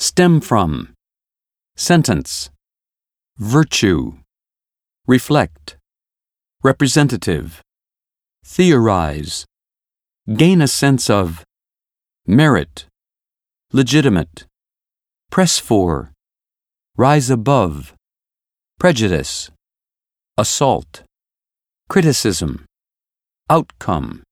stem from, sentence, virtue, reflect, representative, theorize, gain a sense of, merit, legitimate, press for, rise above, prejudice, assault, criticism, outcome,